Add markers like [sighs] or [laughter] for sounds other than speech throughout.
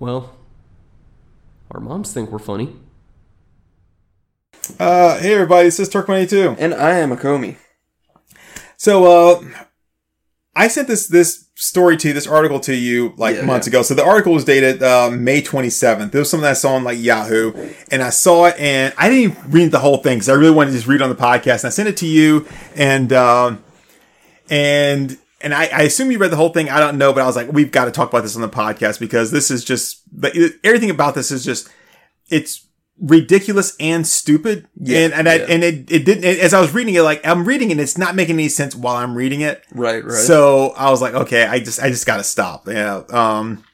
Well, our moms think we're funny. Uh, hey everybody, this is Turk182. And I am Acomi. So, uh, I sent this, this story to you, this article to you like Yeah, months yeah. ago. So the article was dated, uh, May 27th. It was something I saw on like Yahoo and I saw it and I didn't even read the whole thing because I really wanted to just read it on the podcast and I sent it to you and, um, and, and I, I assume you read the whole thing. I don't know, but I was like, we've got to talk about this on the podcast because this is just, but everything about this is just, it's ridiculous and stupid. and, and I, yeah. and it, it didn't, as I was reading it, like I'm reading it, and it's not making any sense while I'm reading it. Right, right. So I was like, okay, I just, I just gotta stop. Yeah. Um,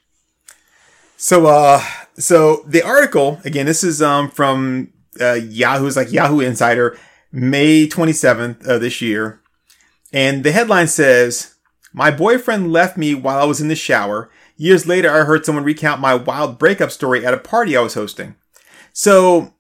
so, uh, so the article, again, this is, um, from, uh, Yahoo's like Yahoo Insider, May 27th of this year. And the headline says, my boyfriend left me while I was in the shower. Years later, I heard someone recount my wild breakup story at a party I was hosting. So,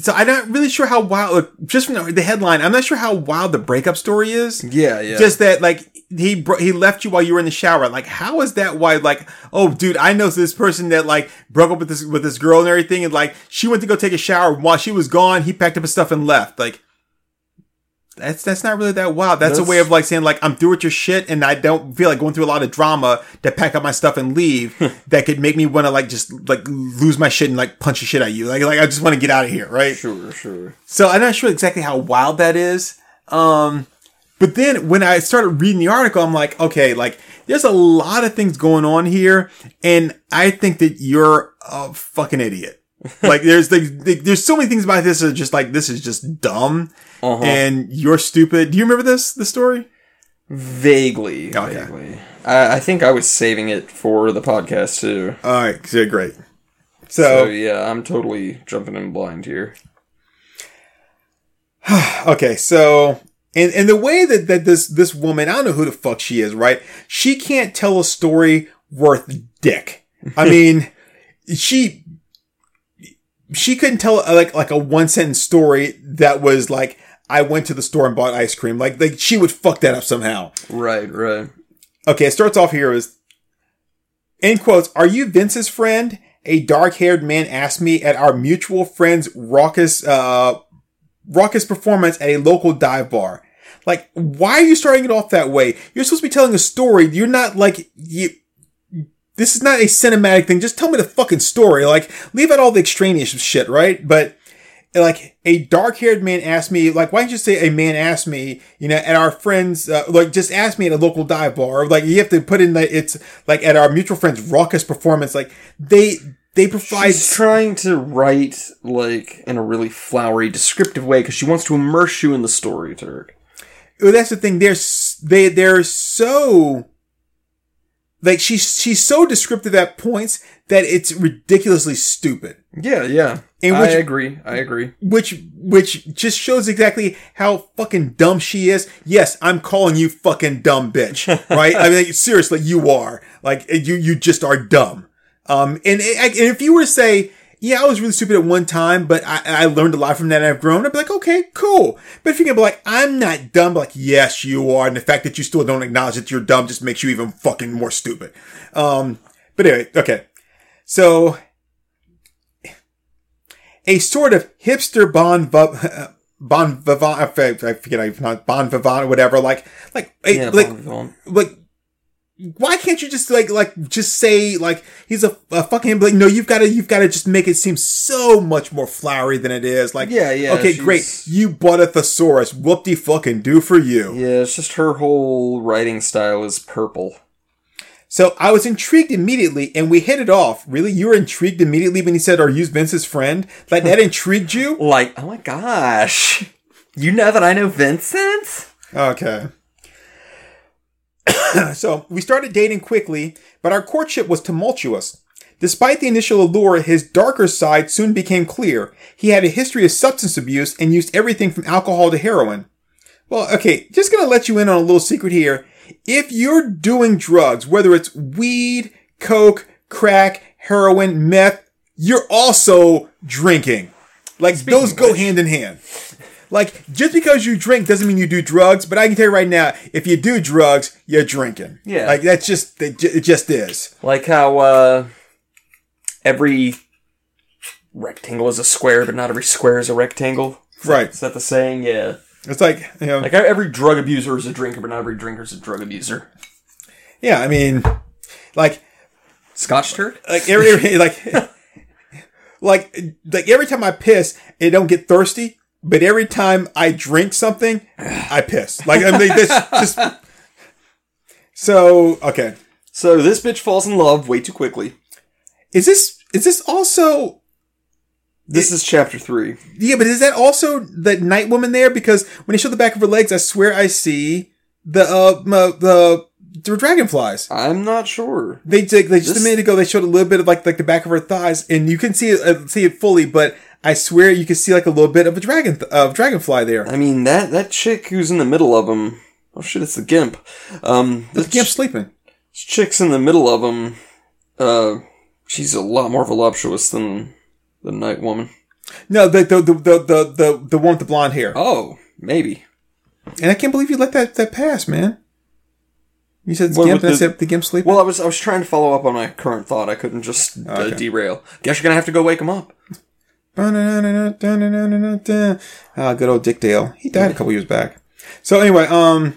so I'm not really sure how wild, look, just from the- the headline, I'm not sure how wild the breakup story is. yeah, yeah. Just that, like, he bro- he left you while you were in the shower. Like, how is that? Why? Like, oh, dude, I know this person that like broke up with this with this girl and everything, and like she went to go take a shower. While she was gone, he packed up his stuff and left. Like, that's that's not really that wild. That's, a way of like saying like I'm through with your shit, and I don't feel like going through a lot of drama to pack up my stuff and leave. [laughs] that could make me want to like just like lose my shit and like punch the shit at you. Like like I just want to get out of here, right? sure, sure. So I'm not sure exactly how wild that is. Um, but then when I started reading the article, I'm like, okay, like there's a lot of things going on here, and I think that you're a fucking idiot. [laughs] like there's like there's so many things about this that are just like this is just dumb, Uh-huh. and you're stupid. Do you remember this the story? Vaguely, Okay. vaguely. I, I think I was saving it for the podcast too. All right, so great. So So yeah, I'm totally jumping in blind here. [sighs] okay, so and and the way that that this this woman, I don't know who the fuck she is, right? She can't tell a story worth dick. I [laughs] mean, she she couldn't tell like like a one sentence story that was like I went to the store and bought ice cream. Like like she would fuck that up somehow. Right, right. Okay, it starts off here is in quotes, are you Vince's friend? A dark haired man asked me at our mutual friend's raucous uh raucous performance at a local dive bar. Like, why are you starting it off that way? You're supposed to be telling a story. You're not like you this is not a cinematic thing. Just tell me the fucking story. Like, leave out all the extraneous shit, right? But like a dark haired man asked me, like, why don't you say a man asked me, you know, at our friends, uh, like, just ask me at a local dive bar. Like, you have to put in that it's like at our mutual friends' raucous performance. Like, they, they provide. She's trying to write like in a really flowery, descriptive way because she wants to immerse you in the story, Turk. well, that's the thing. They're, they, they're so, like, she's, she's so descriptive at points that it's ridiculously stupid. Yeah, yeah. In I agree. I agree. which which just shows exactly how fucking dumb she is. Yes, I'm calling you fucking dumb bitch, [laughs] right? I mean, like, seriously, you are like you you just are dumb. Um, and, and if you were to say, yeah, I was really stupid at one time, but I, I learned a lot from that and I've grown, I'd be like, okay, cool. But if you can be like, I'm not dumb, like, yes, you are. And the fact that you still don't acknowledge that you're dumb just makes you even fucking more stupid. Um, but anyway, okay. So a sort of hipster bon [laughs] bon vivant. I forget I forget how you pronounce bon vivant or whatever. Like like Yeah, like Bon like. Why can't you just like like just say like he's a, a fucking like no you've got to you've got to just make it seem so much more flowery than it is like Yeah, yeah, okay she's- great you bought a thesaurus whoop de fucking do for you Yeah, it's just her whole writing style is purple. So I was intrigued immediately and we hit it off. Really? You were intrigued immediately when he said, are you Vince's friend? Like that intrigued you? [laughs] Like, oh my gosh. You know that I know Vincent? Okay. [coughs] so we started dating quickly, but our courtship was tumultuous. Despite the initial allure, his darker side soon became clear. He had a history of substance abuse and used everything from alcohol to heroin. Well, okay, just gonna let you in on a little secret here. If you're doing drugs, whether it's weed, coke, crack, heroin, meth, you're also drinking. Like those go hand in hand. Like just because you drink doesn't mean you do drugs, but I can tell you right now, if you do drugs, you're drinking. Yeah. Like that's just it just is. Like how uh every rectangle is a square, but not every square is a rectangle. Right. Is that the saying? Yeah. It's like, you know, Like every drug abuser is a drinker, but not every drinker is a drug abuser. yeah, I mean, like, Scotch turd? like every- like, [laughs] like, like every time I piss, it don't get thirsty, but every time I drink something, [sighs] I piss. Like, I mean, this just, [laughs] so, okay. So this bitch falls in love way too quickly. Is this, is this also, This is chapter three. yeah, but is that also the night woman there? Because when they show the back of her legs, I swear I see the, uh, m- the, the dragonflies. I'm not sure. They did, they just This- a minute ago they showed a little bit of like like the back of her thighs, and you can see it uh, see it fully, but I swear you can see like a little bit of a dragon th- of dragonfly there. I mean that that chick who's in the middle of him. Oh shit! It's the gimp. Um, The gimp sleeping. chick's in the middle of him. Uh, she's a lot more voluptuous than the night woman. No, the the the the the the, the one with the blonde hair. Oh, maybe. And I can't believe you let that that pass, man. You said it's What, gimp, with the- that's it, the gimp sleeping. Well, I was I was trying to follow up on my current thought. I couldn't just uh, derail. Guess you're gonna have to go wake him up. Ah, good old Dick Dale. He died a couple years back. So anyway, um,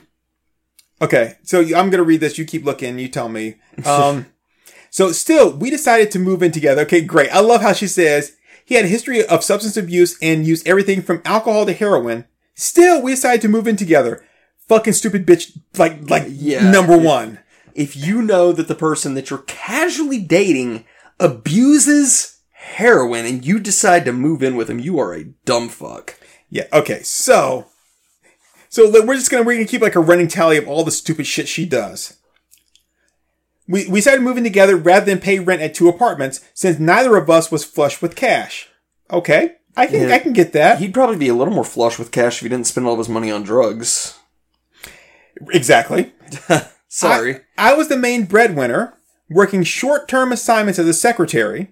okay. So I'm gonna read this. You keep looking. You tell me. [laughs] Um, so still, we decided to move in together. Okay, great. I love how she says he had a history of substance abuse and used everything from alcohol to heroin. Still, we decided to move in together. Fucking stupid bitch. Like, like Yeah. number one. If you know that the person that you're casually dating abuses heroin and you decide to move in with him, you are a dumb fuck. Yeah. Okay. So, so we're just gonna we're gonna keep like a running tally of all the stupid shit she does. We we started moving together rather than pay rent at two apartments since neither of us was flush with cash. Okay, I can Yeah. I can get that He'd probably be a little more flush with cash if he didn't spend all of his money on drugs. exactly. [laughs] Sorry. I, I was the main breadwinner, working short term assignments as a secretary.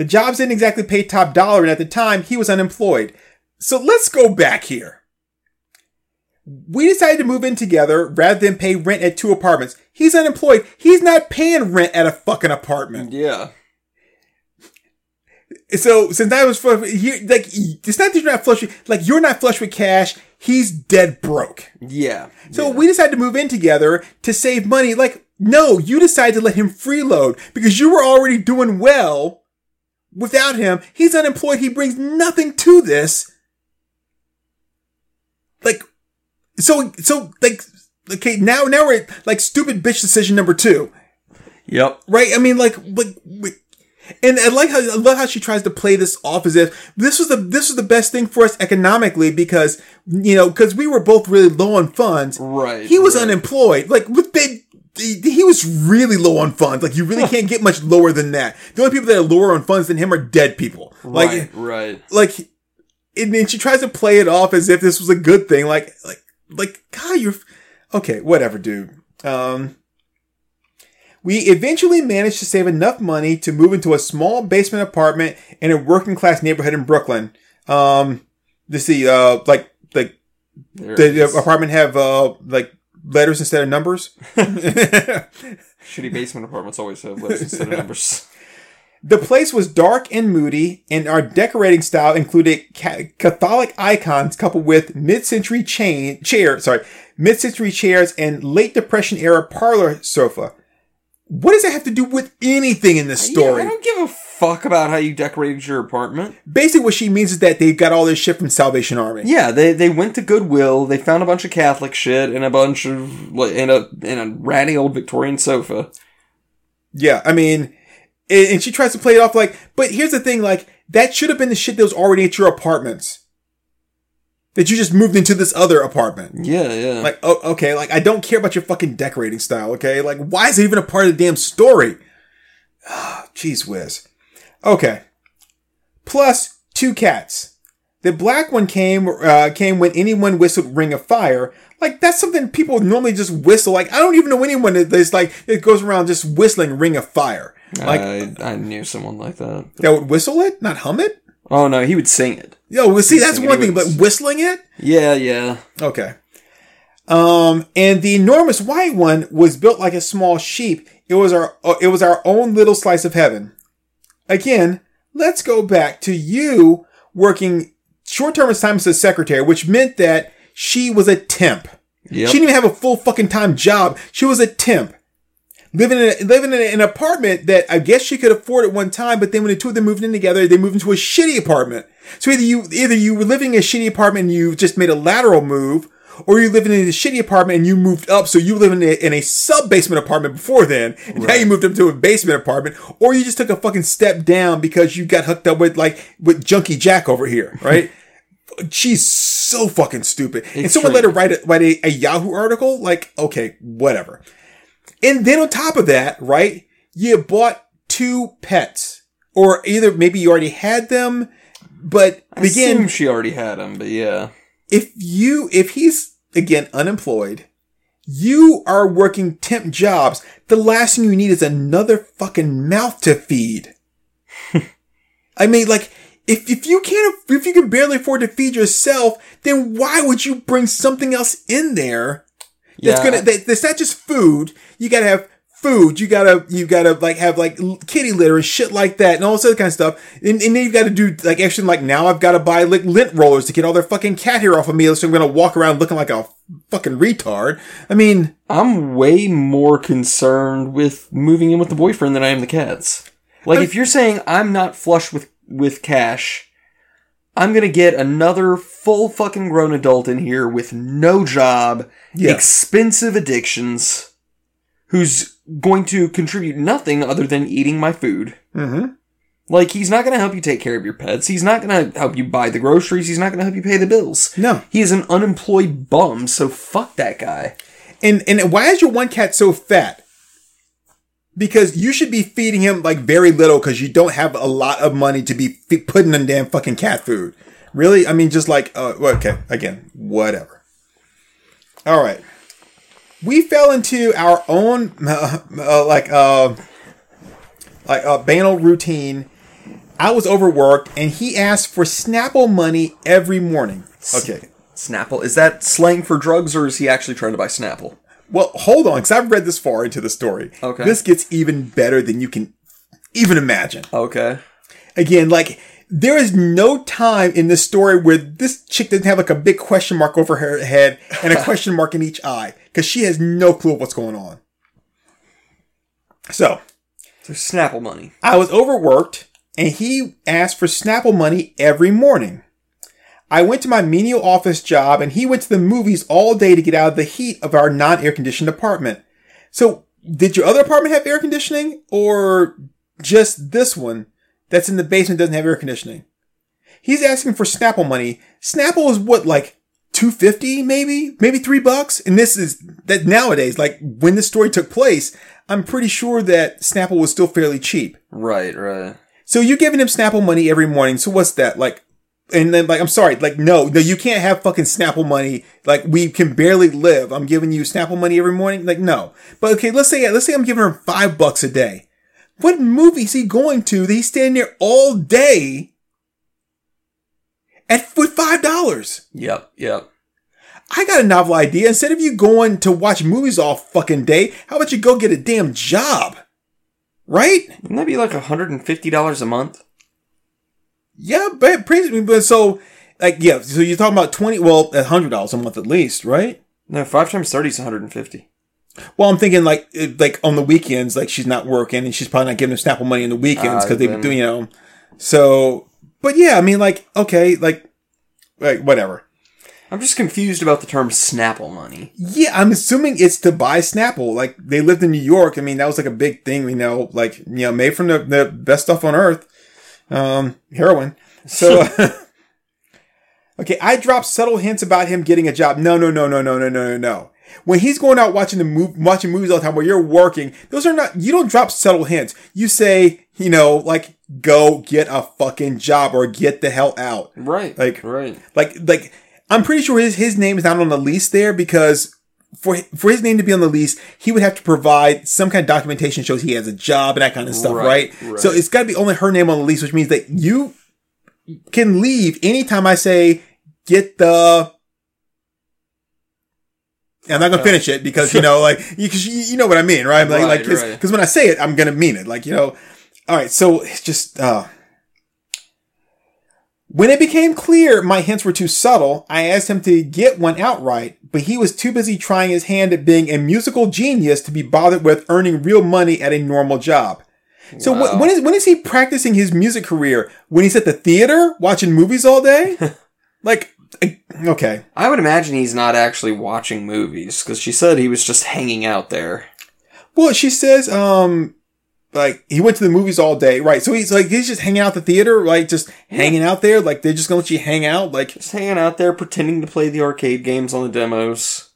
The jobs didn't exactly pay top dollar, and at the time, he was unemployed. So let's go back here. We decided to move in together rather than pay rent at two apartments. He's unemployed. He's not paying rent at a fucking apartment. yeah. So since I was you like it's not that you're not flush. with- Like you're not flush with cash. He's dead broke. Yeah. So Yeah. we decided to move in together to save money. Like, no, you decided to let him freeload because you were already doing well without him. He's unemployed. He brings nothing to this. Like, so, so, like, okay, now, now we're at, like, stupid bitch decision number two, Yep. right? I mean, like, like, and I like how, I love how she tries to play this off as if this was the, this was the best thing for us economically because, you know, because we were both really low on funds. Right. He was right. unemployed. Like with big, he, he was really low on funds. Like you really can't get much lower than that. The only people that are lower on funds than him are dead people. Like, right. Right. like, and then she tries to play it off as if this was a good thing. Like, like, like, God, you're okay. Whatever, dude. Um, we eventually managed to save enough money to move into a small basement apartment in a working class neighborhood in Brooklyn. Um, to see, uh, like, like There the is. apartment have uh like letters instead of numbers. [laughs] Shitty [laughs] basement apartments always have letters instead of numbers. [laughs] the place was dark and moody, and our decorating style included ca- Catholic icons coupled with mid-century chain chair, sorry, mid-century chairs and late Depression era parlor sofa. What does that have to do with anything in this story? Yeah, I don't give a fuck about how you decorated your apartment. Basically, what she means is that they got all this shit from Salvation Army. Yeah, they they went to Goodwill. They found a bunch of Catholic shit and a bunch of like in a in a ratty old Victorian sofa. Yeah, I mean, and she tries to play it off like, but here's the thing, like, that should have been the shit that was already at your apartments. That you just moved into this other apartment. Yeah, yeah. Like, oh, okay, like, I don't care about your fucking decorating style, okay? Like, why is it even a part of the damn story? [sighs] Jeez whiz. Okay. Plus, two cats. The black one came, uh, came when anyone whistled Ring of Fire. Like, that's something people normally just whistle. Like, I don't even know anyone that- that's like, it goes around just whistling Ring of Fire. Like, I, I knew someone like that. that would whistle it, not hum it? Oh no, he would sing it. Yo, well, see, that's Sing it, one thing, but whistling it? Yeah, yeah. Okay. Um, and the enormous white one was built like a small sheep. It was our, uh, it was our own little slice of heaven. Again, let's go back to you working short-term assignments as a secretary, which meant that she was a temp. Yep. She didn't even have a full fucking time job. She was a temp. Living in a, living in an apartment that I guess she could afford at one time, but then when the two of them moved in together, they moved into a shitty apartment. So either you either you were living in a shitty apartment and you just made a lateral move, or you living in a shitty apartment and you moved up, so you live in a, in a sub basement apartment before then, and now you moved up to a basement apartment, or you just took a fucking step down because you got hooked up with like with Junkie Jack over here, right? [laughs] She's so fucking stupid. And someone let her write a, write a, a Yahoo article. Like, okay, whatever. And then on top of that, right, you bought two pets, or either maybe you already had them, but I again, assume she already had them, but yeah. If you if he's again unemployed you are working temp jobs the last thing you need is another fucking mouth to feed [laughs] i mean like if, if you can't if you can barely afford to feed yourself then why would you bring something else in there that's Yeah. gonna that, that's not just food you gotta have food you gotta you gotta like have like kitty litter and shit like that and all this other kind of stuff and, and then you gotta do like actually like now i've gotta buy like lint rollers to get all their fucking cat hair off of me so i'm gonna walk around looking like a fucking retard i mean I'm way more concerned with moving in with the boyfriend than I am the cats. Like, if you're saying I'm not flush with, with cash, I'm gonna get another full fucking grown adult in here with no job, Yeah. expensive addictions, who's going to contribute nothing other than eating my food. mhm. Like, he's not gonna help you take care of your pets. He's not gonna help you buy the groceries. He's not gonna help you pay the bills. no He is an unemployed bum, so fuck that guy. and and why is your one cat so fat because you should be feeding him like very little because you don't have a lot of money to be f- putting in damn fucking cat food. Really? I mean, just like, uh, okay, again, whatever. All right. We fell into our own, [laughs] uh, uh, like, uh, like, uh, banal routine. I was overworked and he asked for Snapple money every morning. Okay. Snapple. Is that slang for drugs or is he actually trying to buy Snapple? Well, hold on, because I've read this far into the story. Okay. This gets even better than you can even imagine. Okay. Again, like, there is no time in this story where this chick doesn't have like a big question mark over her head and a [laughs] question mark in each eye, because she has no clue of what's going on. So, So Snapple money. I was overworked and he asked for Snapple money every morning. I went to my menial office job and he went to the movies all day to get out of the heat of our non-air conditioned apartment. So, did your other apartment have air conditioning or just this one that's in the basement doesn't have air conditioning? He's asking for Snapple money. Snapple is what, like 250 maybe? Maybe three bucks? And this is that nowadays, like when this story took place, I'm pretty sure that Snapple was still fairly cheap. Right, right. So you're giving him Snapple money every morning. So what's that like? And then like, I'm sorry, like no, no, you can't have fucking Snapple money. Like we can barely live. I'm giving you Snapple money every morning. Like no, but okay, let's say let's say I'm giving her five bucks a day. What movie is he going to that he's standing there all day at with five dollars? Yep, yep. I got a novel idea. Instead of you going to watch movies all fucking day, how about you go get a damn job? Right? Wouldn't that be like $150 a month? Yeah, but pretty, but so like yeah, so you're talking about twenty, well, a hundred dollars a month at least, right? No, 5 times 30 is 150. Well, I'm thinking like like on the weekends, like she's not working and she's probably not giving him Snapple money on the weekends Ah, because they do, you know. So, but yeah, I mean, like okay, like like whatever. I'm just confused about the term Snapple money. Yeah, I'm assuming it's to buy Snapple. Like they lived in New York. I mean, that was like a big thing. You know, like you know, made from the, the best stuff on earth, um, heroin. So, [laughs] [laughs] okay, I dropped subtle hints about him getting a job. No, no, no, no, no, no, no, no, no. When he's going out watching the move, watching movies all the time while you're working, those are not. You don't drop subtle hints. You say, you know, like go get a fucking job or get the hell out. Right. Like- right. Like, like, I'm pretty sure his, his name is not on the lease there because for, for his name to be on the lease, he would have to provide some kind of documentation shows he has a job and that kind of stuff, right? Right, right. So it's got to be only her name on the lease, which means that you can leave anytime I say, get the, I'm not gonna finish it because you know, like you, you, you know what I mean, right? Like, Right, like, cause, right. when I say it, I'm gonna mean it. Like, you know, All right, so it's just uh, when it became clear my hints were too subtle, I asked him to get one outright, but he was too busy trying his hand at being a musical genius to be bothered with earning real money at a normal job. So Wow. wh- when is when is he practicing his music career? When he's at the theater watching movies all day? [laughs] like, okay, I would imagine he's not actually watching movies because she said he was just hanging out there. well, she says, um, like he went to the movies all day, right? So he's like he's just hanging out at the theater, like just hanging out there, like they're just gonna let you hang out, like Just hanging out there pretending to play the arcade games on the demos.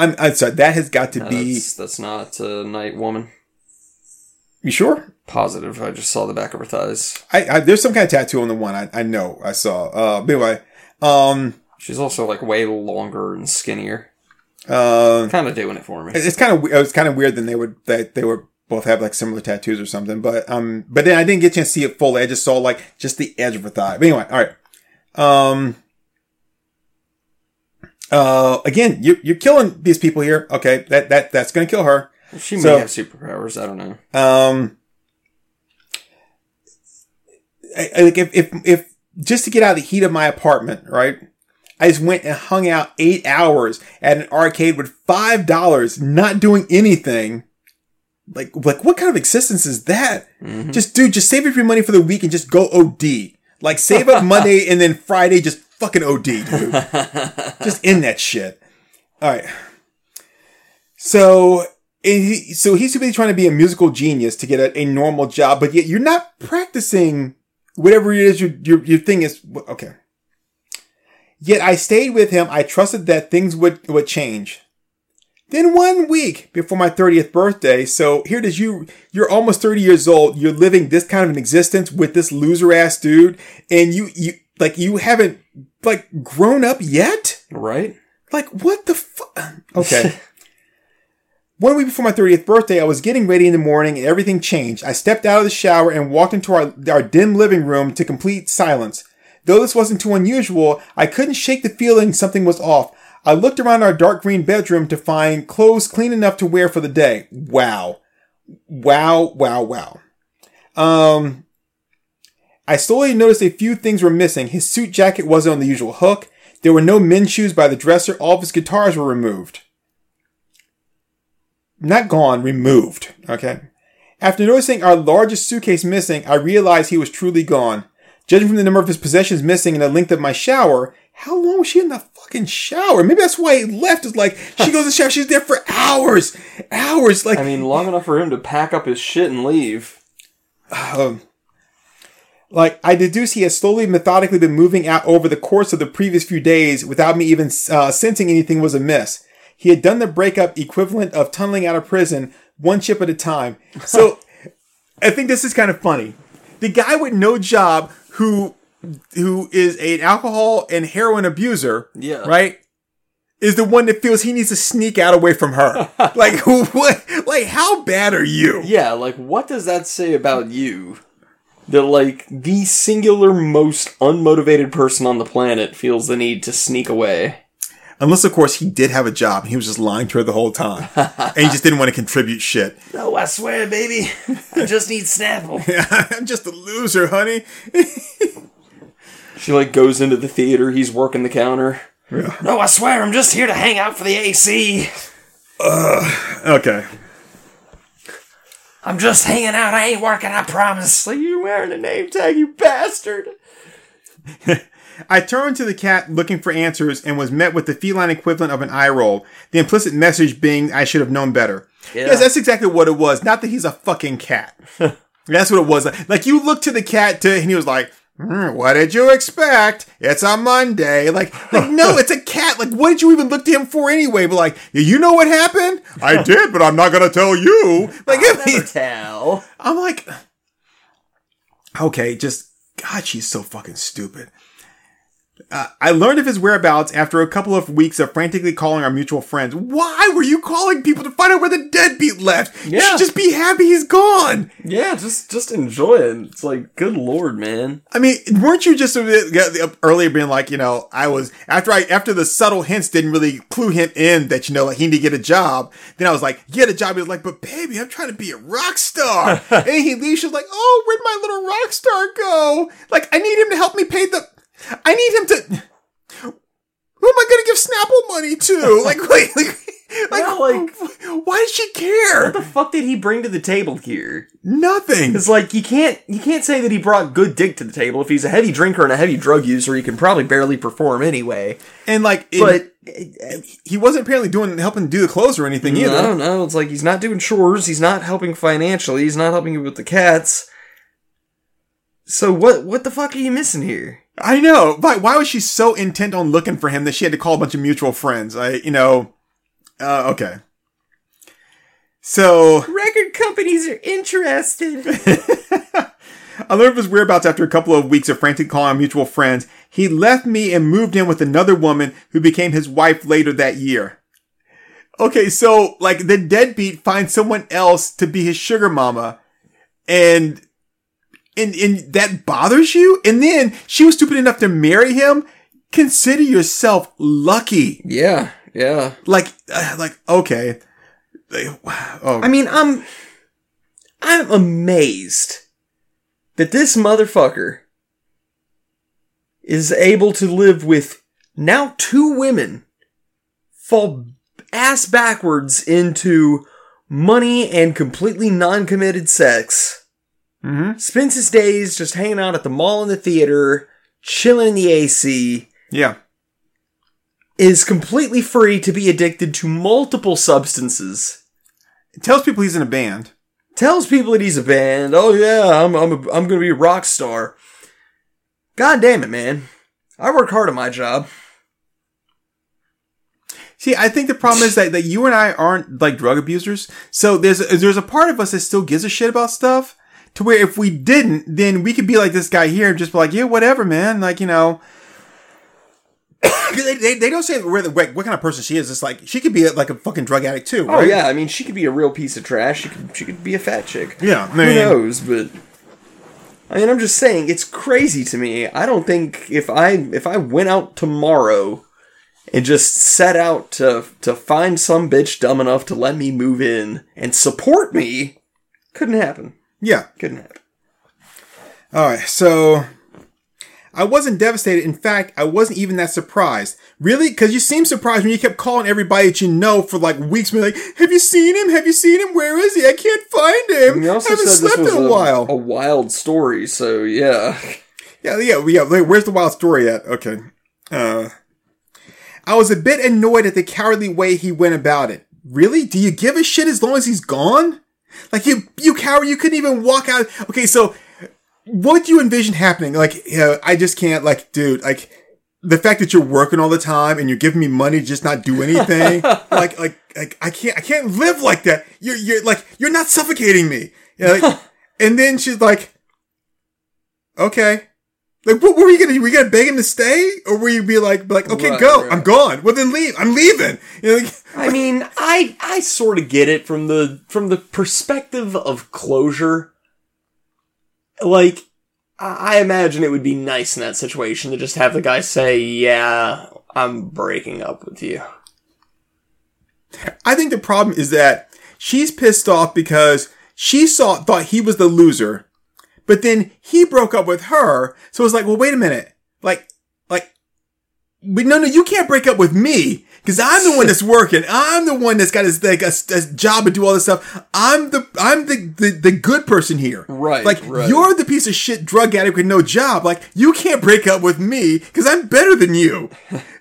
I'm, I'm sorry, that has got to Uh, be. that's, that's not a night woman. You sure? Positive. I just saw the back of her thighs. I, I there's some kind of tattoo on the one I, I know I saw. Uh, but anyway, um, She's also like way longer and skinnier. uh, Kind of doing it for me. it's kind of it's kind of weird that they would that they would both have like similar tattoos or something. But um, but then I didn't get a chance to see it fully. I just saw like just the edge of her thigh. But anyway, all right. Um. Uh, again, you you're killing these people here. Okay, that that that's gonna kill her. She may So- have superpowers. I don't know. Um, I, I- like if, if, if just to get out of the heat of my apartment, right? I just went and hung out eight hours at an arcade with five dollars, not doing anything. Like, like what kind of existence is that? Mhm. Just dude, just save up your money for the week and just go OD. Like save up [laughs] Monday and then Friday just fucking OD, dude [laughs] just in that shit. All right. So, he, so he's too busy trying to be a musical genius to get a, a normal job, but yet you're not practicing whatever it is your, your, your thing is. Okay. Yet I stayed with him. I trusted that things would, would change. Then one week before my 30th birthday, so here it is, you, you're almost 30 years old, you're living this kind of an existence with this loser ass dude, and you, you, like, you haven't, like, grown up yet? right? Like, what the fuck? Okay. [laughs] One week before my 30th birthday, I was getting ready in the morning and everything changed. I stepped out of the shower and walked into our, our dim living room to complete silence. Though this wasn't too unusual, I couldn't shake the feeling something was off. I looked around our dark green bedroom to find clothes clean enough to wear for the day. Wow. Wow, wow, wow. Um, I slowly noticed a few things were missing. His suit jacket wasn't on the usual hook. There were no men's shoes by the dresser. All of his guitars were removed. Not gone, removed. Okay. After noticing our largest suitcase missing, I realized he was truly gone. Judging from the number of his possessions missing and the length of my shower, how long was she in the fucking shower? Maybe that's why he left. Is like she goes to the shower, she's there for hours, hours. Like I mean, long enough for him to pack up his shit and leave. um, like I deduce he has slowly, methodically been moving out over the course of the previous few days without me even uh, sensing anything was amiss. He had done the breakup equivalent of tunneling out of prison, one chip at a time. [laughs] So I think this is kind of funny. The guy with no job who who is an alcohol and heroin abuser, Yeah. right, is the one that feels he needs to sneak out away from her. [laughs] like who what? Like how bad are you? Yeah, like what does that say about you? That like the singular most unmotivated person on the planet feels the need to sneak away. Unless, of course, he did have a job and he was just lying to her the whole time. [laughs] and he just didn't want to contribute shit. No, I swear, baby, I just need Snapple. [laughs] I'm just a loser, honey. she like goes into the theater. He's working the counter. No, I swear, I'm just here to hang out for the AC. Uh, okay. I'm just hanging out. I ain't working. I promise. Like you're wearing a name tag, you bastard. [laughs] I turned to the cat looking for answers and was met with the feline equivalent of an eye roll, the implicit message being I should have known better. Yeah. Yes, that's exactly what it was. Not that he's a fucking cat. [laughs] that's what it was. Like, you looked to the cat to, and he was like, "Hmm, what did you expect? It's a Monday. Like, like, no, [laughs] it's a cat. Like, what did you even look to him for anyway? But like, you know what happened? I [laughs] did, but I'm not gonna tell you. Like, I mean, tell. I'm like, okay, just God, she's so fucking stupid. Uh, I learned of his whereabouts after a couple of weeks of frantically calling our mutual friends. Why were you calling people to find out where the deadbeat left? You Yeah. should just be happy he's gone. Yeah, just just enjoy it. It's like, good lord, man. I mean, weren't you just a bit- yeah, earlier being like, you know, I was after I after the subtle hints didn't really clue him in that you know like he need to get a job. Then I was like, get a job. He was like, but baby, I'm trying to be a rock star. [laughs] and he leaves. She's like, oh, where'd my little rock star go? Like, I need him to help me pay the. I need him to. Who am I going to give Snapple money to? [laughs] Like, like, like, like, Yeah, like- why does she care? What the fuck did he bring to the table here? Nothing. It's like you can't you can't say that he brought good dick to the table. If he's a heavy drinker and a heavy drug user, he can probably barely perform anyway. And like, it- But he wasn't apparently doing helping do the clothes or anything mm, either. I don't know. It's like he's not doing chores. He's not helping financially. He's not helping you with the cats. So what? What the fuck are you missing here? I know. But why was she so intent on looking for him that she had to call a bunch of mutual friends? I, you know, uh, okay. So Record companies are interested. [laughs] I learned of his whereabouts after a couple of weeks of frantic calling on mutual friends. He left me and moved in with another woman who became his wife later that year. Okay, so like the deadbeat finds someone else to be his sugar mama, and and and that bothers you. And then she was stupid enough to marry him. Consider yourself lucky. yeah, yeah. Like, uh, like okay. Oh, I mean, I'm I'm amazed that this motherfucker is able to live with now two women fall ass backwards into money and completely non-committed sex. Mhm. Spends his days just hanging out at the mall and the theater, chilling in the AC, yeah. is completely free to be addicted to multiple substances. It tells people he's in a band. tells people that he's a band. Oh yeah, I'm I'm a, I'm gonna be a rock star. God damn it, man! I work hard at my job. See, I think the problem is that, that you and I aren't like drug abusers. So there's there's a part of us that still gives a shit about stuff. To where if we didn't, then we could be like this guy here and just be like, yeah, whatever, man. Like you know, [coughs] they, they, they don't say where the, what, what kind of person she is. It's like she could be like a fucking drug addict too. Oh yeah, I mean she could be a real piece of trash. She could she could be a fat chick. yeah. I Who knows? But I mean, I'm just saying it's crazy to me. I don't think if I if I went out tomorrow and just set out to to find some bitch dumb enough to let me move in and support me, couldn't happen. Yeah. Couldn't happen. All right, so I wasn't devastated. In fact, I wasn't even that surprised. Really? Because you seemed surprised when you kept calling everybody that you know for like weeks. Being like, "Have you seen him? Have you seen him? Where is he? I can't find him. I haven't slept in a, while." a wild story, so yeah. Yeah, yeah, yeah. Where's the wild story at? Okay. Uh, I was a bit annoyed at the cowardly way he went about it. Really? Do you give a shit as long as he's gone? Like you, you coward! You couldn't even walk out. Okay, so what do you envision happening? Like, you know, I just can't. Like, dude, like the fact that you're working all the time and you're giving me money to just not do anything. [laughs] like, like, like I can't, I can't live like that. You're, you're like, you're not suffocating me. You know, like, [laughs] and then she's like, okay. Like, what were you gonna? Were you gonna beg him to stay, or were you be like, like, okay, Right, go, right. I'm gone. Well, then leave. I'm leaving. [laughs] You know, like, I mean, I I sort of get it from the from the perspective of closure. Like, I I imagine it would be nice in that situation to just have the guy say, "Yeah, I'm breaking up with you." I think the problem is that she's pissed off because she saw thought he was the loser, but then he broke up with her. So it's like, well, wait a minute, like, like, but no, no, you can't break up with me because I'm the one that's [laughs] working. I'm the one that's got his like a, a job and do all this stuff. I'm the I'm the the, the good person here. Right, Like right. you're the piece of shit drug addict with no job. Like you can't break up with me because I'm better than you.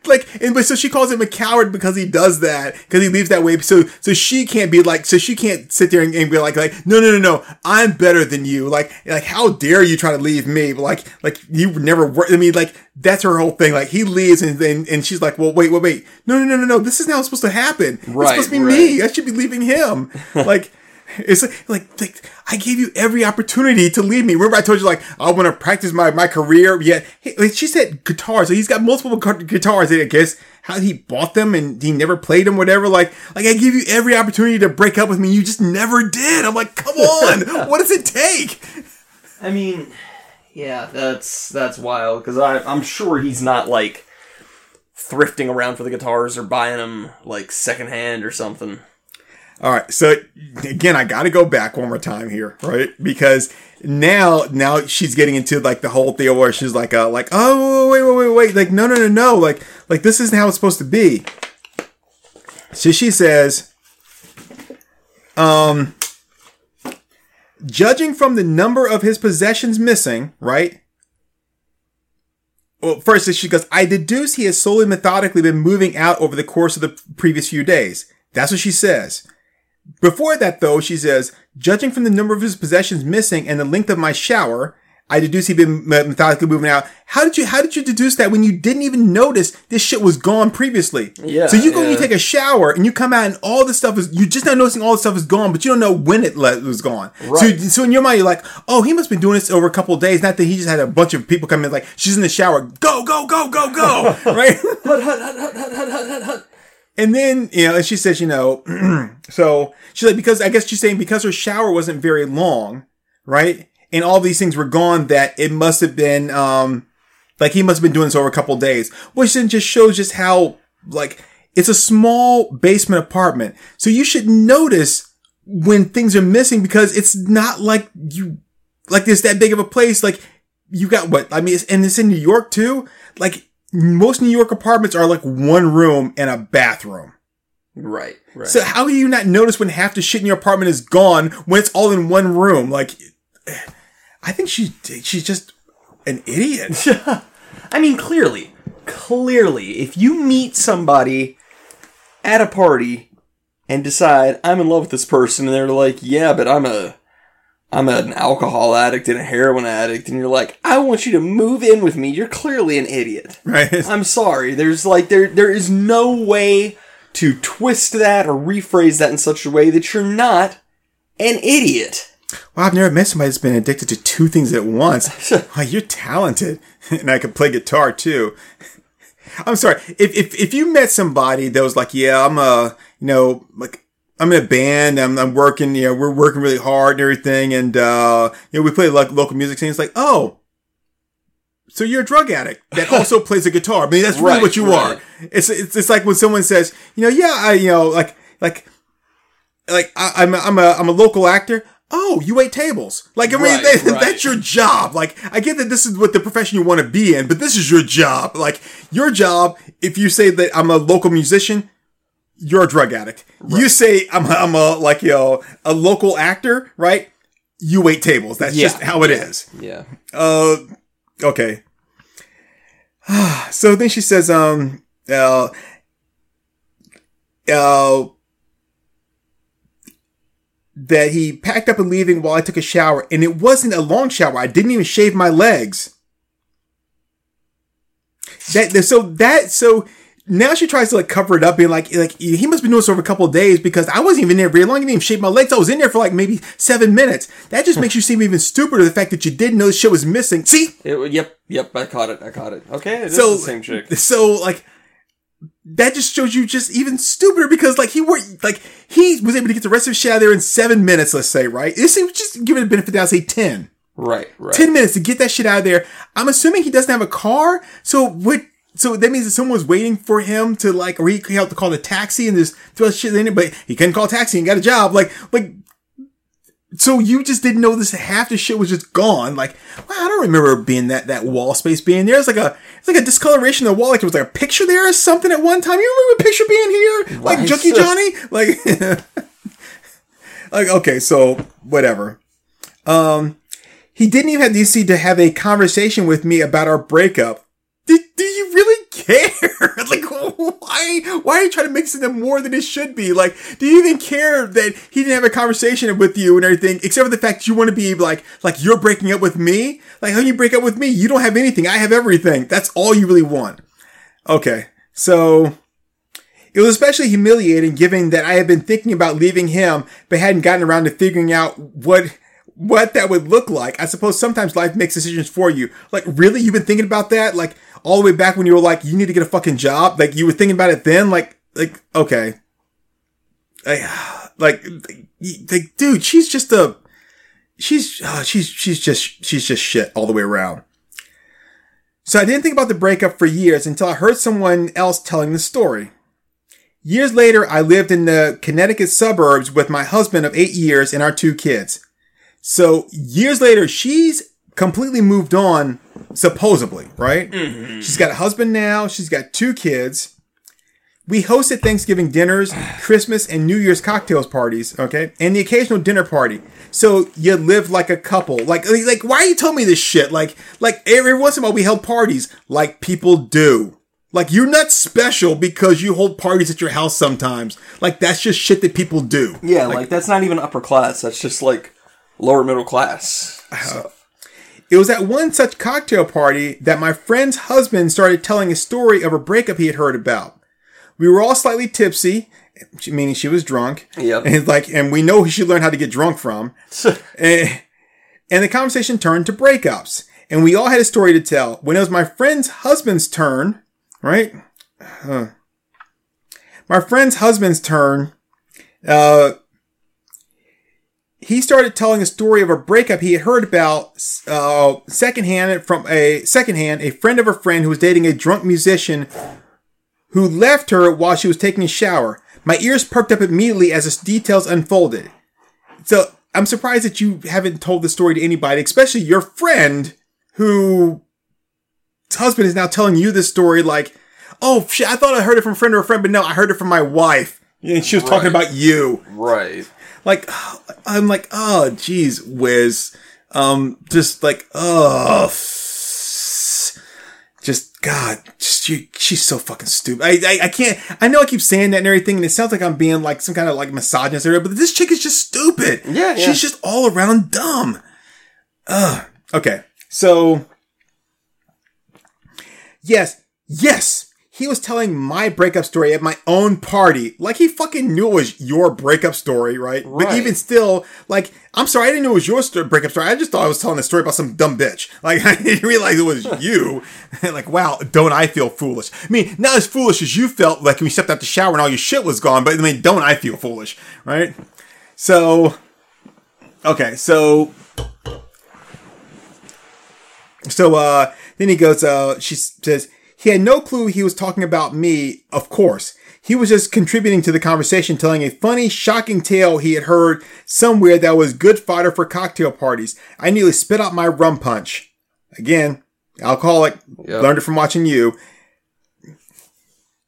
Like and but so she calls him a coward because he does that because he leaves that way. So so she can't be like so she can't sit there and, and be like like no no no no I'm better than you. Like like how dare you try to leave me? But like like you never work. I mean like that's her whole thing. Like he leaves and and, and she's like well wait wait wait no no no no no this is not supposed to happen. Right, It's supposed to be right. me. I should be leaving him. like [laughs] [laughs] It's like, like, like, I gave you every opportunity to leave me. Remember, I told you like I want to practice my my career. Yet she said guitars. So he's got multiple gu- guitars. I guess how he bought them and he never played them. Whatever. Like like I give you every opportunity to break up with me. You just never did. I'm like, come [laughs] on. what does it take? I mean, yeah, that's that's wild because I'm sure he's not like thrifting around for the guitars or buying them like secondhand or something. All right. So again, I got to go back one more time here, right? Because now, now she's getting into like the whole thing where she's like, uh, like, oh, wait, wait, wait, wait, like, no, no, no, no, like, like this isn't how it's supposed to be. So she says, um, judging from the number of his possessions missing, right? Well, first she goes, I deduce he has solely methodically been moving out over the course of the previous few days. That's what she says. Before that, though, she says, judging from the number of his possessions missing and the length of my shower, I deduce he'd been methodically moving out. How did you, how did you deduce that when you didn't even notice this shit was gone previously? Yeah, So you go and you take a shower and you come out and all the stuff is, you're just not noticing all the stuff is gone, but you don't know when it was gone. Right. So, so in your mind, you're like, oh, he must have been doing this over a couple of days. Not that he just had a bunch of people come in like, she's in the shower. Go, go, go, go, go. [laughs] right? And then, you know, and she says, you know, [clears throat] so she's like, because I guess she's saying because her shower wasn't very long, right? And all these things were gone that it must have been, um, like he must have been doing this over a couple days, which then just shows just how, like, it's a small basement apartment. So you should notice when things are missing because it's not like you, like this that big of a place. Like you got what? I mean, it's, and it's in New York too. Like most New York apartments are like one room and a bathroom. Right, right. So how do you not notice when half the shit in your apartment is gone when it's all in one room? Like, I think she she's just an idiot. [laughs] I mean, clearly, clearly, if you meet somebody at a party and decide I'm in love with this person, and they're like, "Yeah, but I'm a, I'm an alcohol addict and a heroin addict," and you're like, "I want you to move in with me," you're clearly an idiot. right? [laughs] I'm sorry. There's like there there is no way to twist that or rephrase that in such a way that you're not an idiot. Well, I've never met somebody that's been addicted to two things at once. [laughs] you're talented. [laughs] and I can play guitar too. I'm sorry. If, if, if you met somebody that was like, yeah, I'm a, you know, like, I'm in a band, I'm, I'm working, you know, we're working really hard and everything. And, uh, you know, we play like local music scene. It's like, oh, so you're a drug addict that [laughs] also plays a guitar. I mean, that's really Right, what you right. are. It's, it's, it's like when someone says, you know, yeah, I, you know, like, like, like I, I'm a, I'm a I'm a local actor. Oh, you wait tables. Like I mean, Right, that- [laughs] right. that's your job. Like I get that this is what the profession you want to be in, but this is your job. Like your job. If you say that I'm a local musician, you're a drug addict. You say I'm a, I'm a like you know a local actor, right? You wait tables. That's Yeah, just how it is. Yeah. Uh, okay. [sighs] so then she says, um, uh, uh, that he packed up and leaving while I took a shower, and it wasn't a long shower. I didn't even shave my legs. That so that so now she tries to like cover it up, being like like he must be doing this over a couple of days because I wasn't even there very long. I didn't even shave my legs. I was in there for like maybe seven minutes. That just hmm. makes you seem even stupider. The fact that you didn't know the shit was missing. See, It, yep. Yep. I caught it. I caught it. Okay. It is so the same chick. So like that just shows you just even stupider because like he worked like he was able to get the rest of his shit out of there in seven minutes. Let's say right. This is just give it a benefit. I'll say ten. Right. Right. 10 minutes to get that shit out of there. I'm assuming he doesn't have a car. So what? So that means that someone was waiting for him to like, or he could help to call the taxi and just throw shit in it, but he couldn't call a taxi and got a job. Like, like, so you just didn't know this half the shit was just gone. Like, wow, I don't remember being that, that wall space being there. It's like a, it's like a discoloration of the wall. Like there was like a picture there or something at one time. You remember a picture being here? Like Right. Junkie Johnny? Like, [laughs] like, okay, so whatever. Um, he didn't even have the decency to have a conversation with me about our breakup. Do, do you really care? like, why, why are you trying to mix it up more than it should be? Like, do you even care that he didn't have a conversation with you and everything, except for the fact you want to be like, like you're breaking up with me? Like, how you break up with me? You don't have anything. I have everything. That's all you really want. Okay. So, It was especially humiliating given that I had been thinking about leaving him, but hadn't gotten around to figuring out what what that would look like. I suppose sometimes life makes decisions for you. Like, really? You've been thinking about that? Like, all the way back when you were like, you need to get a fucking job? Like, you were thinking about it then? Like, like, okay. Like, [sighs] like, like dude, she's just a, she's, uh, she's, she's just, she's just shit all the way around. So I didn't think about the breakup for years until I heard someone else telling the story. Years later, I lived in the Connecticut suburbs with my husband of eight years and our two kids. So years later, she's completely moved on, supposedly, right? Mm-hmm. She's got a husband now. She's got two kids. We hosted Thanksgiving dinners, [sighs] Christmas and New Year's cocktails parties, okay? And the occasional dinner party. So you live like a couple. Like, like, why are you telling me this shit? Like, like every once in a while we held parties like people do. Like, you're not special because you hold parties at your house sometimes. Like, that's just shit that people do. Yeah, like, that's not even upper class. That's just like lower middle class. Uh, stuff. It was at one such cocktail party that my friend's husband started telling a story of a breakup he had heard about. We were all slightly tipsy, meaning she was drunk. Yep. And like, and we know who she learned how to get drunk from. [laughs] and, and the conversation turned to breakups. And we all had a story to tell. When it was my friend's husband's turn, right? Huh. My friend's husband's turn, uh, he started telling a story of a breakup he had heard about uh, secondhand from a secondhand a friend of a friend who was dating a drunk musician who left her while she was taking a shower. My ears perked up immediately as the details unfolded. So I'm surprised that you haven't told the story to anybody, especially your friend who husband is now telling you this story like, oh shit, I thought I heard it from a friend or a friend, but no, I heard it from my wife. And she was talking about you Right. Like I'm like, oh geez, Wiz. Um, just like, oh, just God, just you. She's so fucking stupid. I, I, I can't. I know I keep saying that and everything, and it sounds like I'm being like some kind of like misogynist or whatever, but this chick is just stupid. Yeah, yeah. she's just all around dumb. Ugh. Okay, so yes, yes. He was telling my breakup story at my own party. Like he fucking knew it was your breakup story, right? right. But even still, like, I'm sorry, I didn't know it was your breakup story. I just thought I was telling a story about some dumb bitch. Like, [laughs] I didn't realize it was you. [laughs] like, wow, don't I feel foolish? I mean, not as foolish as you felt like when you stepped out the shower and all your shit was gone, but I mean, don't I feel foolish, right? So, okay, so so uh then he goes uh she says he had no clue he was talking about me, of course. He was just contributing to the conversation, telling a funny, shocking tale he had heard somewhere that was good fodder for cocktail parties. I nearly spit out my rum punch. Again, alcoholic, Yep. learned it from watching you.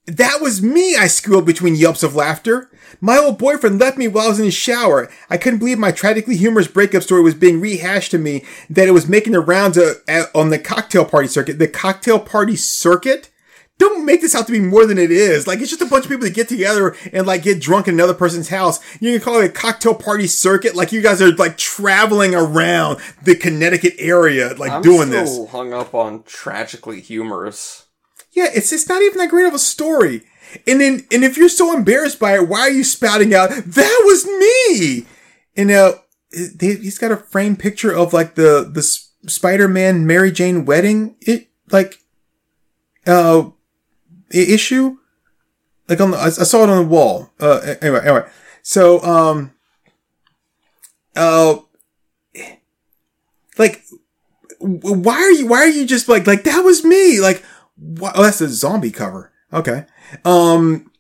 That was me, I squealed between yelps of laughter. My old boyfriend left me while I was in the shower. I couldn't believe my tragically humorous breakup story was being rehashed to me, that it was making the rounds uh, on the cocktail party circuit. The cocktail party circuit? Don't make this out to be more than it is. Like, it's just a bunch of people that get together and, like, get drunk in another person's house. You can call it a cocktail party circuit. Like, you guys are, like, traveling around the Connecticut area, like, I'm doing this. hung up on tragically humorous. Yeah, it's it's not even that great of a story. And then and if you're so embarrassed by it, why are you spouting out that was me? And uh, he- he's got a framed picture of like the the Spider-Man Mary Jane wedding it like uh issue like on the I, I saw it on the wall. Uh anyway, anyway. So um uh like why are you why are you just like like that was me like wh- oh that's a zombie cover. Okay. Um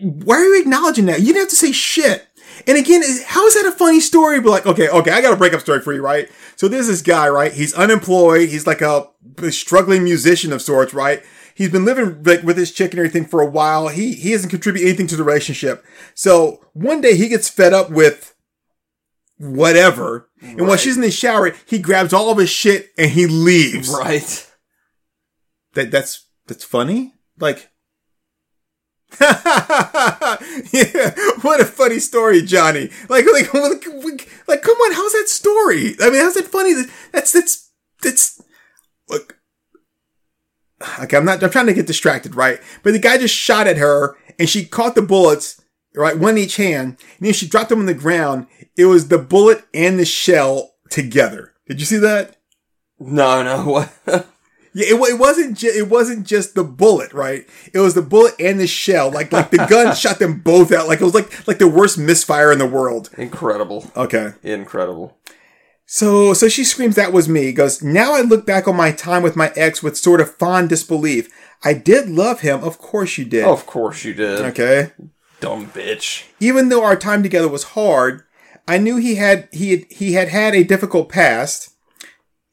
why are you acknowledging that? You didn't have to say shit. And again how is that a funny story? But like okay okay i got a breakup story for you right? So there's this guy right? He's unemployed. He's like a, struggling musician of sorts right? He's been living like with his chick and everything for a while. He he hasn't contributed anything to the relationship. So one day he gets fed up with whatever. And while she's in the shower, he grabs all of his shit and he leaves. Right. That that's that's funny. Like, [laughs] yeah, what a funny story, Johnny. Like, like, [laughs] like, like, come on, how's that story? I mean, how's that funny? That's that's that's. Look, okay, I'm not. I'm trying to get distracted, right? But the guy just shot at her, and she caught the bullets, right, one in each hand, and then she dropped them on the ground. It was the bullet and the shell together. Did you see that? No, no, [laughs] what? Yeah, it, it wasn't. Ju- it wasn't just the bullet, right? It was the bullet and the shell. Like, like the gun [laughs] shot them both out. Like it was like like the worst misfire in the world. Incredible. Okay. Incredible. So, so she screams, that was me. Goes, now I look back on my time with my ex with sort of fond disbelief. I did love him. Of course you did. Of course you did. Okay. Dumb bitch. Even though our time together was hard, I knew he had, he had, he had had a difficult past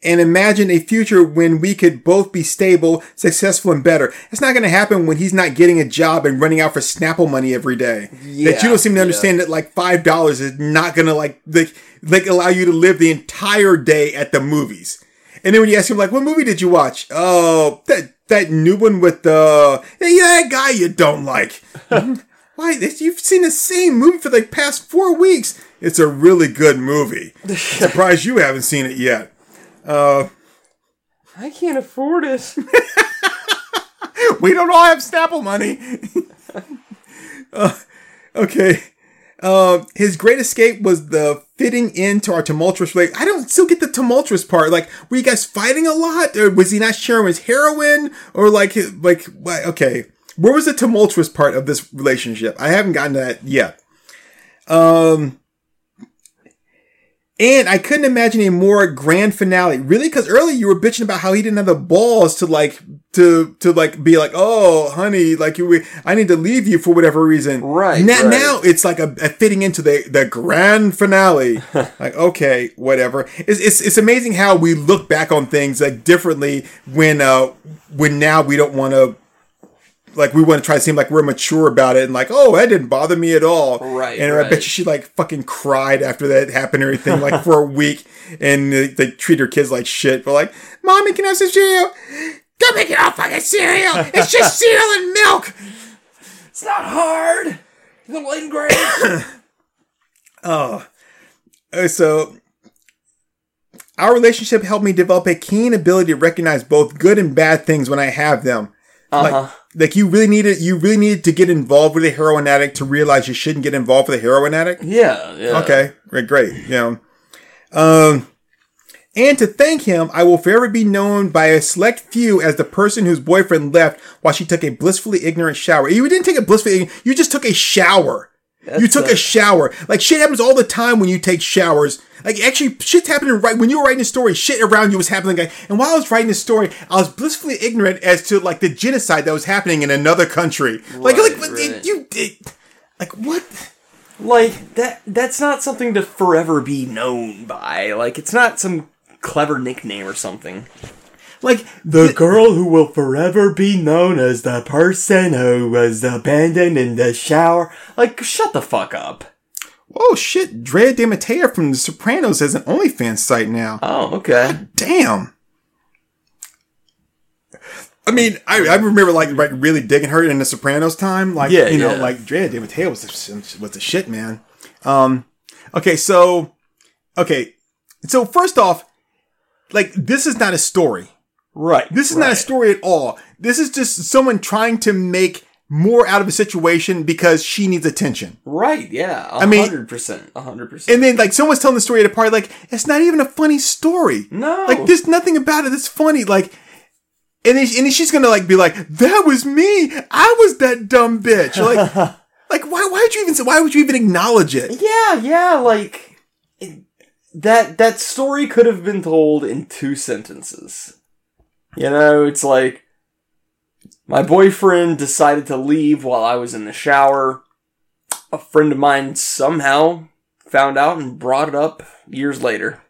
and imagine a future when we could both be stable, successful, and better. It's not going to happen when he's not getting a job and running out for Snapple money every day. that you don't seem to yeah. understand that like five dollars is not going to like like like allow you to live the entire day at the movies. And then when you ask him like, "What movie did you watch?" Oh, that that new one with the yeah, that guy you don't like. [laughs] Why? You've seen the same movie for the past four weeks. It's a really good movie. [laughs] Surprised you haven't seen it yet. I can't afford it. [laughs] We don't all have Snapple money. [laughs] Uh, okay. Um, his great escape was the fitting into our tumultuous relationship. I don't still get the tumultuous part. Like, were you guys fighting a lot, or was he not sharing his heroin, or like, his- like. Okay, where was the tumultuous part of this relationship? I haven't gotten that yet. Um, and I couldn't imagine a more grand finale. Really? Because earlier you were bitching about how he didn't have the balls to like to to like be like, oh, honey, like you, I need to leave you for whatever reason. Right, now, right. now it's like a, a fitting into the the grand finale. [laughs] like, okay, whatever. It's, it's it's amazing how we look back on things like differently when uh when now we don't want to. Like we want to try to seem like we're mature about it and like, oh, that didn't bother me at all. Right, And I bet you she like fucking cried after that happened or anything, like for a [laughs] week. And they, they treat her kids like shit. But like, mommy, can I have some cereal? Don't make it all fucking cereal. It's just [laughs] cereal and milk. It's not hard. The late grade. Uh, so our relationship helped me develop a keen ability to recognize both good and bad things when I have them. Uh-huh. Like, like you really needed, you really needed to get involved with a heroin addict to realize you shouldn't get involved with a heroin addict. yeah, yeah. Okay, great, great. You know, um, and to thank him, I will forever be known by a select few as the person whose boyfriend left while she took a blissfully ignorant shower. You didn't take a blissfully, you just took a shower. You took uh, a shower. Like shit happens all the time when you take showers. Like actually, shit's happening right when you were writing the story. Shit around you was happening. Like, and while I was writing the story, I was blissfully ignorant as to like the genocide that was happening in another country. Like, Right, like right. you did. Like what? Like that that's not something to forever be known by. Like it's not some clever nickname or something. Like The girl who will forever be known as the person who was abandoned in the shower. Like shut the fuck up. Oh shit, Drea De Matteo from The Sopranos has an OnlyFans site now. Oh, okay. Damn. I mean, I, I remember like like really digging her in The Sopranos time. Like, Yeah, you know, yeah. like Drea De Matteo was the, was the shit, man. Um, okay, so okay, so first off, like this is not a story. Right. This is not a story at all. This is just someone trying to make more out of a situation because she needs attention. Right, yeah. I mean- hundred percent. A hundred percent. And then like someone's telling the story at a party, like it's not even a funny story. No. like there's nothing about it that's funny. Like, and then, and then she's gonna like be like, "That was me. I was that dumb bitch." Like, [laughs] like why? Why would you even? say- Why would you even acknowledge it? Yeah, yeah, like it- that that story could have been told in two sentences. You know, it's like my boyfriend decided to leave while I was in the shower. A friend of mine somehow found out and brought it up years later.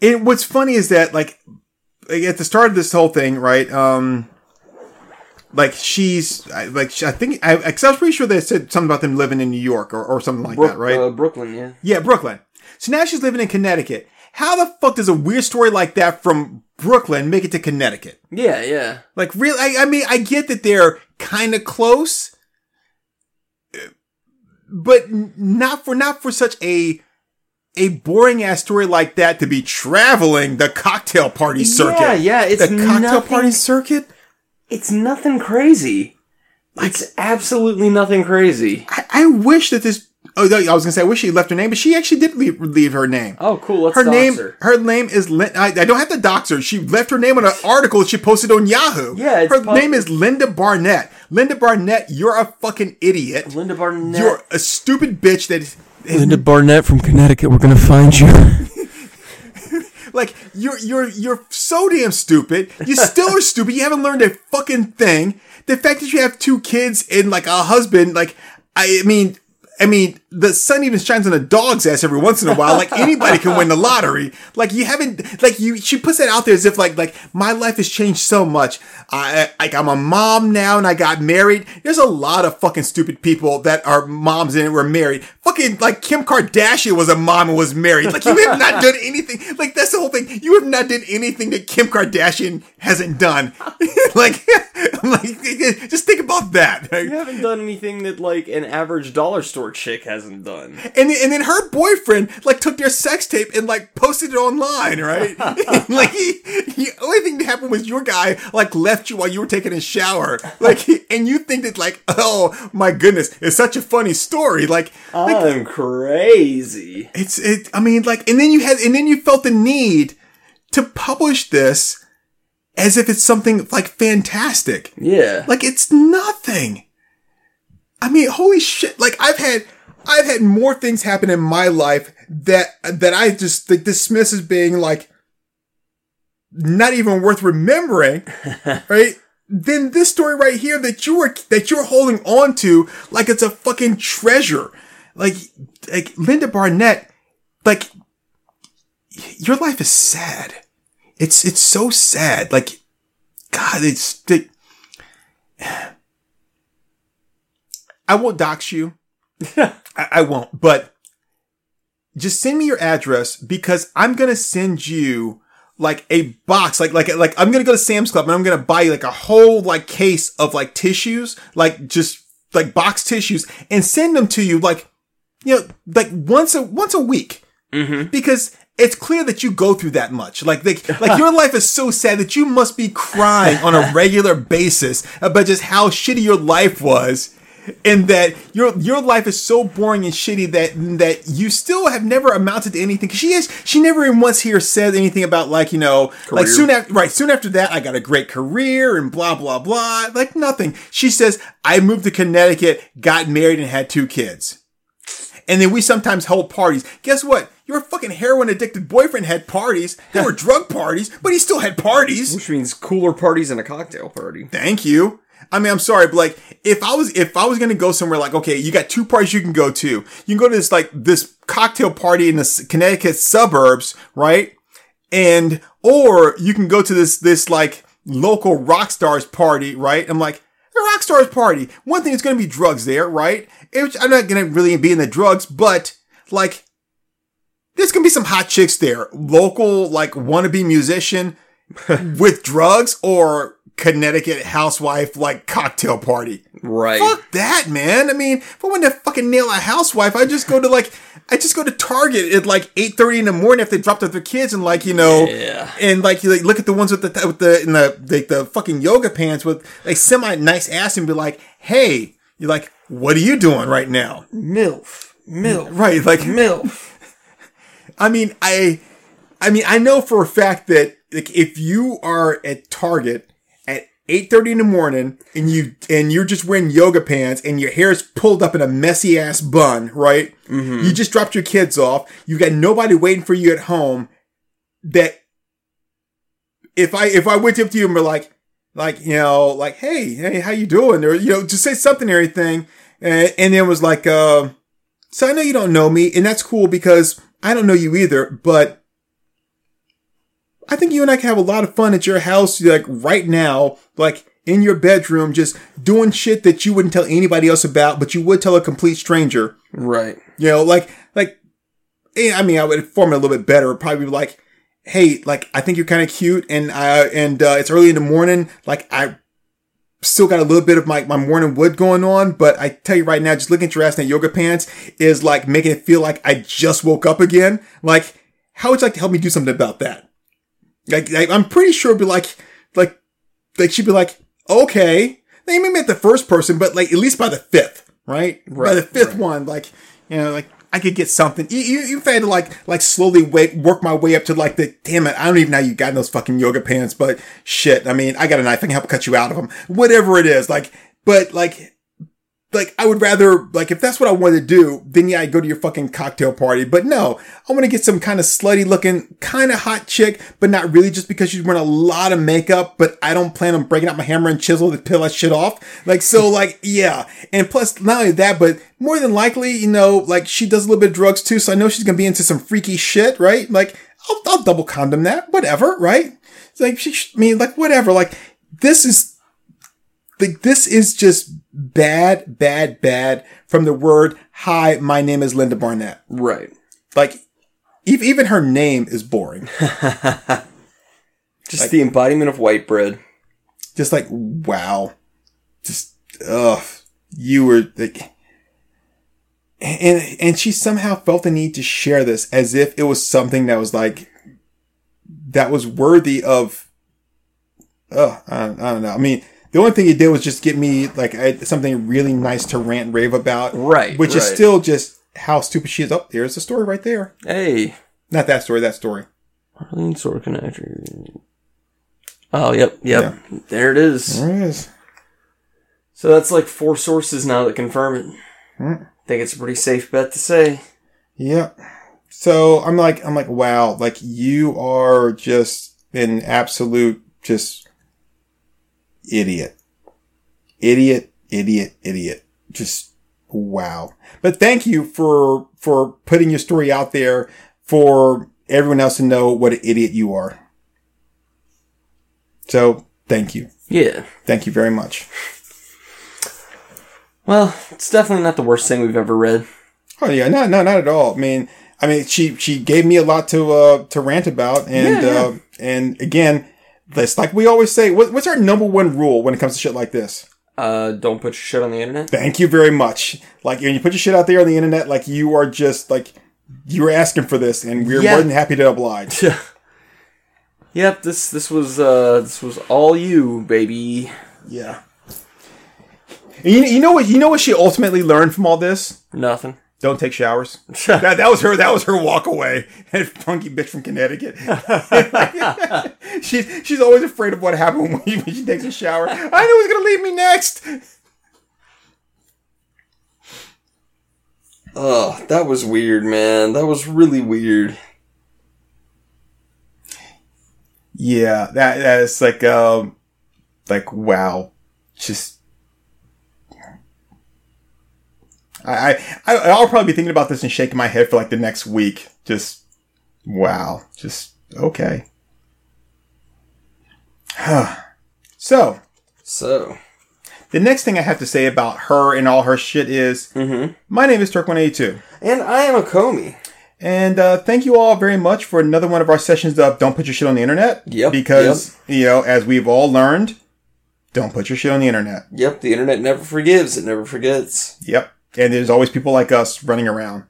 And what's funny is that like, at the start of this whole thing, right? Um, like she's like she- I think I, 'cause I was pretty sure they said something about them living in New York or, or something like Brook- that, right? Uh, Brooklyn, yeah. Yeah, Brooklyn. So now she's living in Connecticut. How the fuck does a weird story like that from Brooklyn make it to Connecticut? Yeah, yeah. Like, really? I, I mean, I get that they're kind of close, but not for not for such a a boring ass story like that to be traveling the cocktail party circuit. Yeah, yeah, it's the cocktail nothing- party circuit. It's nothing crazy. It's absolutely nothing crazy. I, I wish that this. Oh, no, I was gonna say I wish she left her name, but she actually did leave, leave her name. Oh, cool. Let's her name, her. her name is. Lin- I, I don't have to dox her. She left her name on an article she posted on Yahoo. Yeah, it's her pub- name is Linda Barnett. Linda Barnett, you're a fucking idiot. Linda Barnett. You're a stupid bitch that is, Linda Barnett from Connecticut. We're gonna find you. [laughs] like you're you're you're so damn stupid. You still are [laughs] stupid. You haven't learned a fucking thing. The fact that you have two kids and like a husband, like I mean, I mean, the sun even shines on a dog's ass every once in a while. Like anybody can win the lottery. Like you haven't, like you, she puts that out there as if like, like my life has changed so much. I, like I'm a mom now and I got married. There's a lot of fucking stupid people that are moms and were married. Fucking like Kim Kardashian was a mom and was married. Like you have not done anything. Like that's the whole thing. You have not done anything that Kim Kardashian hasn't done. [laughs] like, [laughs] like just think about that. You haven't done anything that like an average dollar store chick hasn't done. And and then her boyfriend like took their sex tape and like posted it online, right? [laughs] [laughs] Like he, the only thing that happened was your guy like left you while you were taking a shower, like, and you think that like, oh my goodness, it's such a funny story, like, like I'm crazy. it's it. I mean, like, and then you had, and then you felt the need to publish this as if it's something like fantastic. Yeah. Like it's nothing. I mean, holy shit! Like I've had, I've had more things happen in my life that that I just like, dismiss as being like not even worth remembering, [laughs] right? Then this story right here that you were that you're holding on to like it's a fucking treasure, like like Linda Barnett, like your life is sad. It's it's so sad. Like God, it's. It, I won't dox you. [laughs] I, I won't, but just send me your address because I'm gonna send you like a box, like like like I'm gonna go to Sam's Club and I'm gonna buy you like a whole like case of like tissues, like just like box tissues, and send them to you like you know like once a once a week mm-hmm. because it's clear that you go through that much. Like, like, [laughs] like your life is so sad that you must be crying on a regular basis about just how shitty your life was. And that your your life is so boring and shitty that that you still have never amounted to anything. she is she never even once here said anything about like you know like soon after right soon after that I got a great career and blah blah blah like nothing. She says I moved to Connecticut, got married, and had two kids. And then we sometimes hold parties. Guess what? Your fucking heroin addicted boyfriend had parties. They were [laughs] drug parties, but he still had parties. Which means cooler parties and a cocktail party. Thank you. I mean, I'm sorry, but like, if I was, if I was gonna go somewhere like, okay, you got two parties you can go to. You can go to this, like, this cocktail party in the Connecticut suburbs, right? And, or you can go to this, this, like, local rock stars party, right? I'm like, the rock stars party. One thing, it's gonna be drugs there, right? It- I'm not gonna really be in the drugs, but, like, there's gonna be some hot chicks there. Local, like, wannabe musician [laughs] with drugs or Connecticut housewife, like, cocktail party. Right. Fuck that, man. I mean, if I wanted to fucking nail a housewife, I just go to like, I just go to Target at like eight thirty in the morning if they dropped off their kids and like you know, Yeah. and like you like, look at the ones with the with the in the like the fucking yoga pants with like semi nice ass and be like, hey, you're like, what are you doing right now? MILF. MILF. [laughs] Right, like MILF. [laughs] I mean, I, I mean, I know for a fact that like if you are at Target at eight thirty in the morning and you and you're just wearing yoga pants and your hair is pulled up in a messy ass bun, right? You just dropped your kids off. You got nobody waiting for you at home. That if I if I went up to you and were like, like you know, like hey, hey, how you doing? Or you know, just say something or anything, and, and then was like, uh, so I know you don't know me, and that's cool because I don't know you either, but I think you and I can have a lot of fun at your house, like right now, like in your bedroom, just doing shit that you wouldn't tell anybody else about, but you would tell a complete stranger. Right. You know, like, like, eh, I mean, I would form it a little bit better. Probably be like, hey, like, I think you're kind of cute and, uh, and, uh, it's early in the morning. Like, I still got a little bit of my, my morning wood going on, but I tell you right now, just looking at your ass in that yoga pants is like making it feel like I just woke up again. Like, how would you like to help me do something about that? Like, I, I'm pretty sure it'd be like, like, like she'd be like, okay. they may met the first person, but like at least by the fifth, right? by the fifth one, like you know, like I could get something. You, you, you've had to like like slowly wait, work my way up to like the damn it. I don't even know how you got in those fucking yoga pants, but shit. I mean, I got a knife. I can help cut you out of them. Whatever it is, like, but like like I would rather like if that's what I want to do, then yeah, I go to your fucking cocktail party. But no, I want to get some kind of slutty looking, kind of hot chick, but not really just because she's wearing a lot of makeup. But I don't plan on breaking out my hammer and chisel to peel that shit off. Like so, [laughs] like yeah, and plus not only that, but more than likely, you know, like she does a little bit of drugs too, so I know she's gonna be into some freaky shit, right? Like I'll, I'll double condom that, whatever, right? It's like she, I mean, like whatever. Like this is like this is just bad, bad, bad from the word hi, my name is Linda Barnett. Right. Like ev- even her name is boring. [laughs] Just the embodiment of white bread. Just like wow. Just ugh. You were like and and she somehow felt the need to share this as if it was something that was like that was worthy of uh I, I don't know. I mean, the only thing he did was just get me like I, something really nice to rant and rave about, Right, Which is still just how stupid she is. Oh, there's the story right there. Hey, Not that story, that story. Arleen Sorkin actor. Oh, yep, yep. There it is. There it is. So that's like four sources now that confirm it. I think it's a pretty safe bet to say. Yeah. So I'm like, I'm like, wow, like you are just an absolute just idiot. Idiot, idiot, idiot. Just wow. But thank you for, for putting your story out there for everyone else to know what an idiot you are. So thank you. Yeah. Thank you very much. Well, it's definitely not the worst thing we've ever read. Oh yeah, no, no, not at all. I mean, I mean, she she gave me a lot to uh to rant about, and Yeah, yeah. uh and again, this like we always say, what, what's our number one rule when it comes to shit like this? Uh, don't put your shit on the internet. Thank you very much. Like when you put your shit out there on the internet, like you are just like you were asking for this, and we're Yeah. more than happy to oblige. Yeah. [laughs] Yep, this this was uh this was all you, baby. yeah. And you, you know what? You know what she ultimately learned from all this? Nothing. Don't take showers. [laughs] that, that was her. That was her walk away. [laughs] That funky bitch from Connecticut. [laughs] she's she's always afraid of what happened when, when she takes a shower. I knew he was gonna leave me next. Oh, that was weird, man. That was really weird. Yeah, that that is like um, like wow, just. I, I I'll probably be thinking about this and shaking my head for like the next week. Just wow, just okay. [sighs] so So, The next thing I have to say about her and all her shit is, Mhm. my name is Turk182. and I am Acomi. And uh, thank you all very much for another one of our sessions of Don't Put Your Shit on the Internet. Yep, Because, you know, as we've all learned, don't put your shit on the Internet. Yep, the internet never forgives. It never forgets. Yep. And there's always people like us running around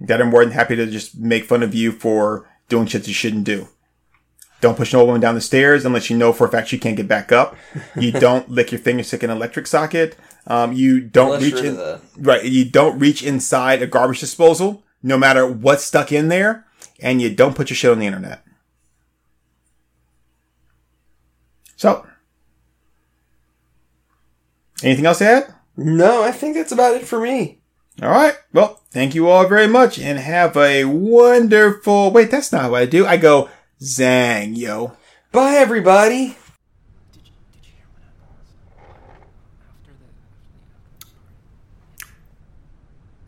that are more than happy to just make fun of you for doing shit you shouldn't do. Don't push no woman down the stairs unless you know for a fact she can't get back up. [laughs] You don't lick your finger stick in an electric socket. Um, you don't Unless reach in, right. You don't reach inside a garbage disposal, no matter what's stuck in there, and you don't put your shit on the internet. So, anything else to add? No, I think that's about it for me. All right. Well, thank you all very much and have a wonderful. Wait, that's not what I do. I go zang, yo. Bye, everybody.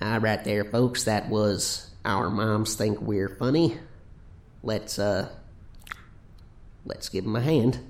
All right, there, folks. That was our moms think we're funny. Let's uh, let's give them a hand.